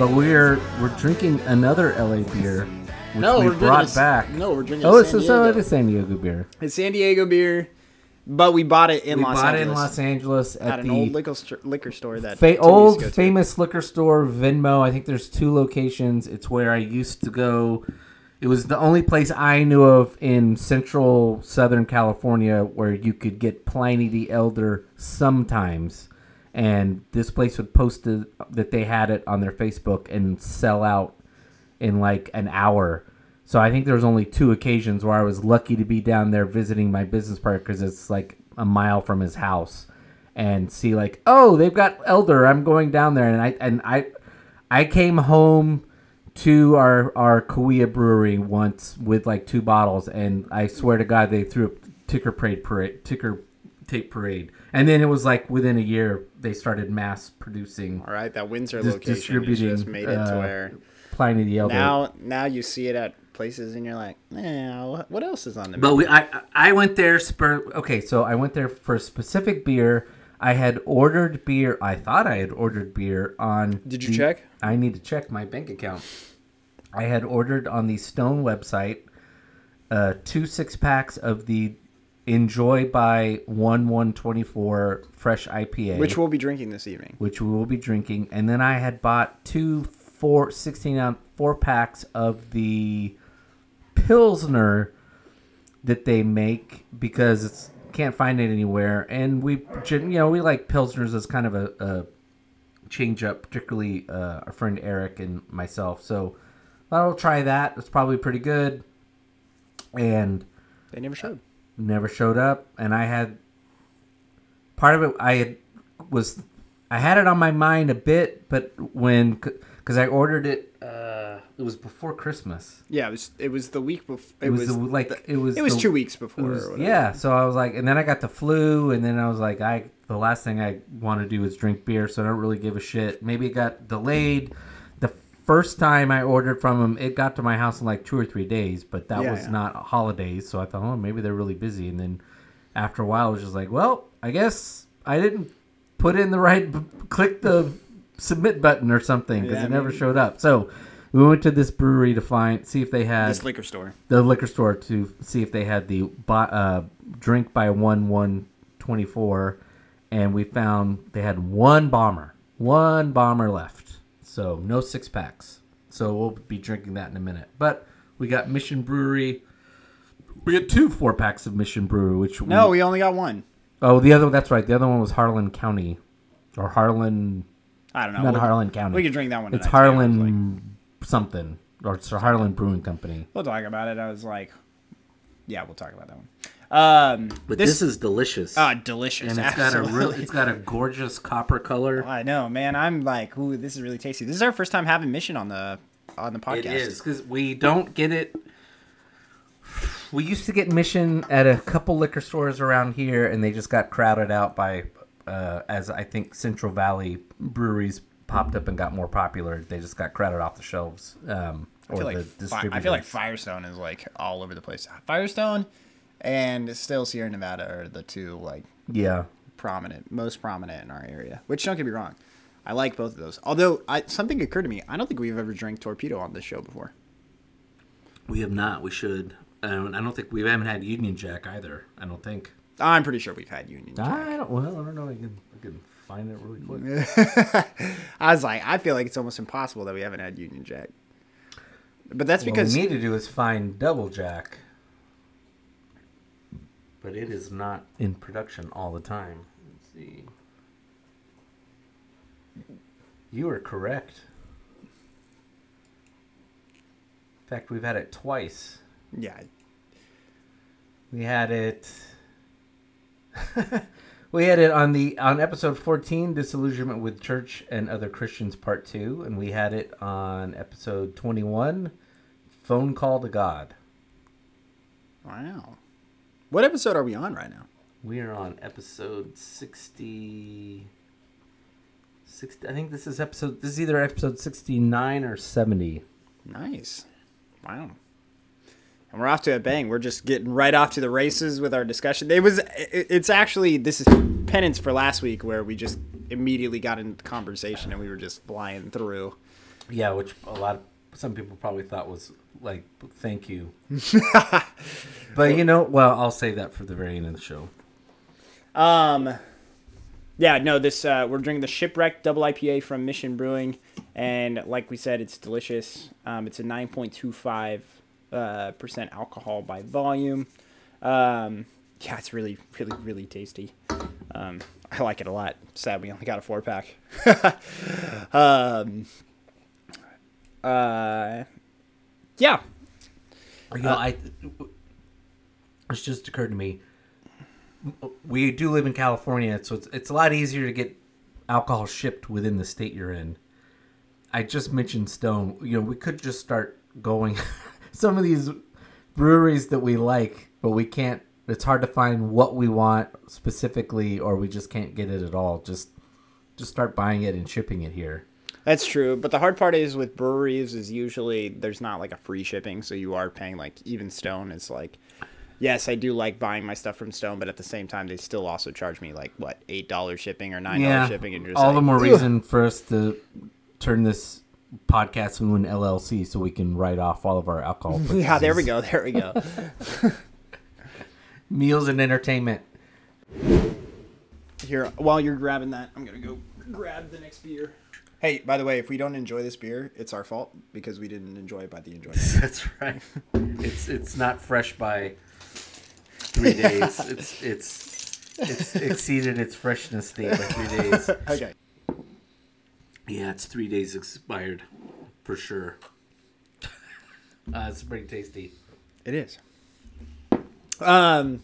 But we're we're drinking another LA beer, which No, we we're brought a back. no, we're drinking Oh, it's San so Diego. it is San Diego beer. It's San Diego beer, but we bought it in Los Angeles. we Los bought Angeles it in Los Angeles at, at an old liquor, st- liquor store that fa- Tim used to old go to. famous liquor store Vendome. I think there's two locations. It's where I used to go. It was the only place I knew of in central Southern California where you could get Pliny the Elder sometimes. And this place would post it, that they had it on their Facebook and sell out in like an hour. So I think there was only two occasions where I was lucky to be down there visiting my business partner because it's like a mile from his house, and see like, oh, they've got Elder. I'm going down there, and I and I, I came home to our our Kauai brewery once with like two bottles, and I swear to God, they threw a ticker parade parade ticker tape parade, and then it was like within a year they started mass producing All right, that Windsor Dis- location distributing, just made it to uh, where Pliny the Elder. now now you see it at places and you're like, eh, what- what else is on the But menu? we, I, I went there. Spur, okay, so I went there for a specific beer. I had ordered beer. I thought I had ordered beer on. Did you the- check? I need to check my bank account. I had ordered on the Stone website uh, two six packs of the Enjoy by one one twenty four fresh IPA, Which we'll be drinking this evening. which we will be drinking. And then I had bought two four 16 ounce four packs of the Pilsner that they make because it's can't find it anywhere. And we, you know, we like Pilsners as kind of a, a change up, particularly uh, our friend Eric and myself. So I'll try that. It's probably pretty good. And They never showed. Never showed up and i had part of it i had was i had it on my mind a bit but when because i ordered it uh it was before christmas Yeah, it was it was the week before. It, it was, the, like the- it was it was the- two weeks before. was- yeah so i was like and then i got the flu and then i was like i the last thing i want to do is drink beer so i don't really give a shit maybe it got delayed the first time i ordered from them it got to my house in like two or three days but that Yeah, was yeah. not holidays so i thought oh maybe they're really busy and then after a while it was just like well i guess i didn't put in the right click the submit button or something because Yeah, it never showed up so we went to this brewery to find see if they had This liquor store. the liquor store to see if they had the uh, drink by one one twenty four, and we found they had one bomber, one bomber left. So no six packs. So we'll be drinking that in a minute. But we got Mission Brewery. We got two four packs of Mission Brewery, which No, we, we only got one. oh the other that's right. The other one was Harlan County, or Harlan, I don't know. not We'll- Harlan County. We can drink that one. It's too. Like- Harlan something, or it's Harland Brewing Company. We'll talk about it. I was like, yeah, we'll talk about that one. Um, But this, this, is delicious. ah delicious. and it's got a absolutely. real, it's got a gorgeous copper color. I know, man. I'm like, ooh, this is really tasty. This is our first time having Mission on the on the podcast. It is because we don't get it. We used to get Mission at a couple liquor stores around here, and they just got crowded out by, uh, as I think Central Valley breweries popped up and got more popular. They just got crowded off the shelves. Um, I or feel, like I feel like Firestone is like all over the place. Firestone and still Sierra Nevada are the two like yeah, prominent, most prominent in our area. Which don't get me wrong, I like both of those. Although I, something occurred to me, I don't think we've ever drank Torpedo on this show before. we have not. We should. Um, I don't think we haven't had Union Jack either. I don't think. I'm pretty sure we've had Union. Jack. I don't. Well, I don't know. I can, I can find it really quick. I was like, I feel like it's almost impossible that we haven't had Union Jack. But that's What because we need to do is find Double Jack, but it is not in production all the time. Let's see. You are correct. In fact, we've had it twice. yeah, We had it. we had it on the on episode fourteen, disillusionment with church and other Christians, part two, and we had it on episode twenty-one, phone call to God. wow. What episode are we on right now? We are on episode 60, 60 I think this is episode. This is either episode sixty-nine or seventy. Nice. Wow. And we're off to a bang. We're just getting right off to the races with our discussion. It was it's actually this is penance for last week where we just immediately got into conversation and we were just flying through. Yeah, which a lot of some people probably thought was like thank you. but you know, well, I'll save that for the very end of the show. Um, yeah, no, this uh, we're drinking the Shipwreck Double IPA from Mission Brewing, and like we said, it's delicious. Um, it's a nine point two five uh, percent alcohol by volume. Um, yeah, it's really, really, really tasty. Um, I like it a lot. Sad we only got a four pack. um, uh, yeah, You know, I it's just occurred to me. We do live in California, so it's it's a lot easier to get alcohol shipped within the state you're in. I just mentioned Stone. You know, we could just start going some of these breweries that we like, but we can't. It's hard to find what we want specifically, or we just can't get it at all. Just just start buying it and shipping it here. That's true, but the hard part is with breweries is usually there's not like a free shipping, so you are paying like even Stone is like yes, I do like buying my stuff from Stone, but at the same time they still also charge me like what, eight dollars shipping or nine dollars yeah, shipping and just all like, the more "Ugh." reason for us to turn this podcast into an LLC so we can write off all of our alcohol. Yeah, there we go, there we go. Meals and entertainment. Here while you're grabbing that, I'm gonna go grab the next beer. Hey, by the way, if we don't enjoy this beer, it's our fault because we didn't enjoy it by the enjoyment. That's right. It's it's not fresh by three days. It's it's it's exceeded its freshness date by three days. okay. Yeah, it's three days expired, for sure. Uh, it's pretty tasty. It is. Um,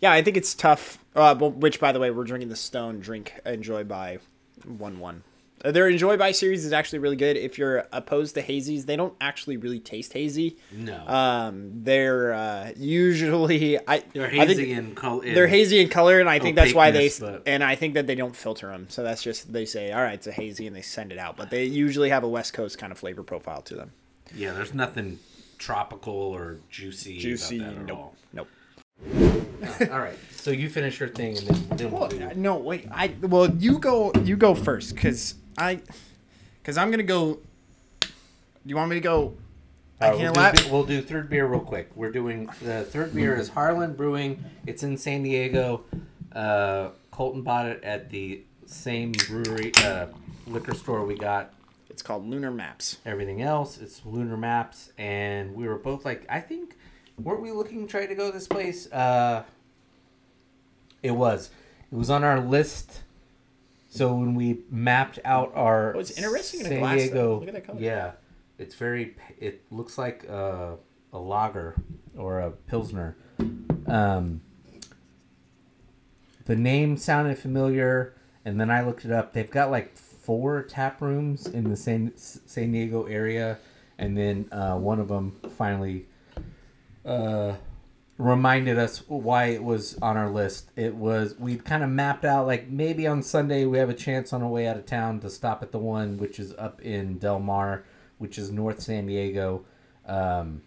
yeah, I think it's tough. Uh, which, by the way, we're drinking the Stone Drink Enjoy by One One. Their Enjoy by series is actually really good. If you're opposed to hazies, they don't actually really taste hazy. No, Um, they're uh, usually I they're I think hazy and color. they're hazy in color, and I think that's why they but- and I think that they don't filter them. So that's just they say, all right, it's a hazy, and they send it out. But they usually have a West Coast kind of flavor profile to them. Yeah, there's nothing tropical or juicy. Juicy, about that at nope, all. nope. All right, so you finish your thing and then, then we'll Well, no, wait. I well, you go. You go first, cause I, cause I'm gonna go. Do you want me to go? I Uh, can't we'll, do, we'll do third beer real quick. We're doing the third beer is Harland Brewing. It's in San Diego. Uh, Colton bought it at the same brewery uh, liquor store we got It's called Lunar Maps. everything else. It's Lunar Maps, and we were both like, I think, weren't we looking to try to go to this place? Uh, it was. It was on our list. So when we mapped out our Oh, it's interesting in a San glass. Diego, Look at that color. yeah, it's very. It looks like a, a lager or a pilsner. Um, the name sounded familiar, and then I looked it up. They've got like four tap rooms in the San San Diego area, and then uh, one of them finally uh, reminded us why it was on our list. It was we kind of mapped out like maybe on Sunday we have a chance on our way out of town to stop at the one which is up in Del Mar, which is North San Diego. Um,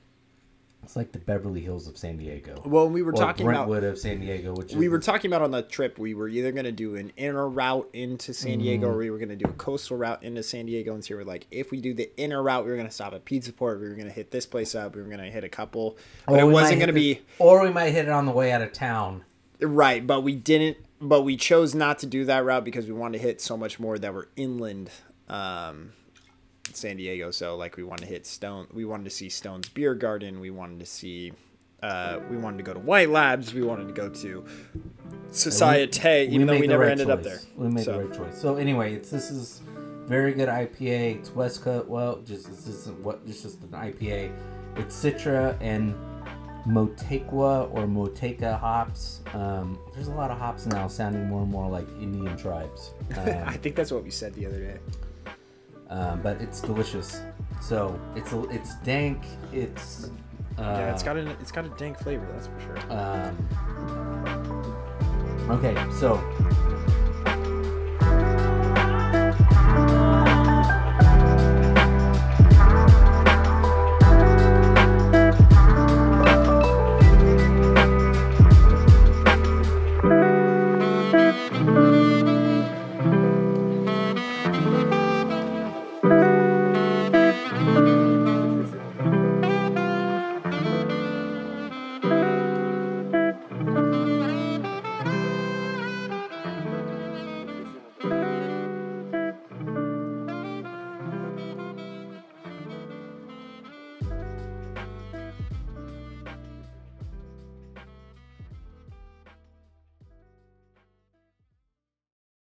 it's like the Beverly Hills of San Diego. Well, we were or talking about. Brentwood of San Diego, which is We were talking about on the trip. We were either going to do an inner route into San Diego, Mm-hmm. or we were going to do a coastal route into San Diego. And so we were like, if we do the inner route, we were going to stop at Pizza Port. We were going to hit this place up. We were going to hit a couple, but it wasn't going to be or we might hit it on the way out of town. Right, but we didn't. But we chose not to do that route because we wanted to hit so much more that were inland, um, San Diego. So like we wanted to hit Stone. We wanted to see Stone's Beer Garden. We wanted to see. Uh, we wanted to go to White Labs. We wanted to go to Societe, even though we never right ended up there. We made So- the right choice. So anyway, it's this is very good IPA. It's West Coast. Well, just this isn't what. It's just an IPA. It's Citra and Motueka or Moteca hops. Um, there's a lot of hops now, sounding more and more like Indian tribes. I Um, think that's what we said the other day. Um, but it's delicious. So it's it's dank. It's uh, Yeah, it's got a it's got a dank flavor. That's for sure. Um, okay, so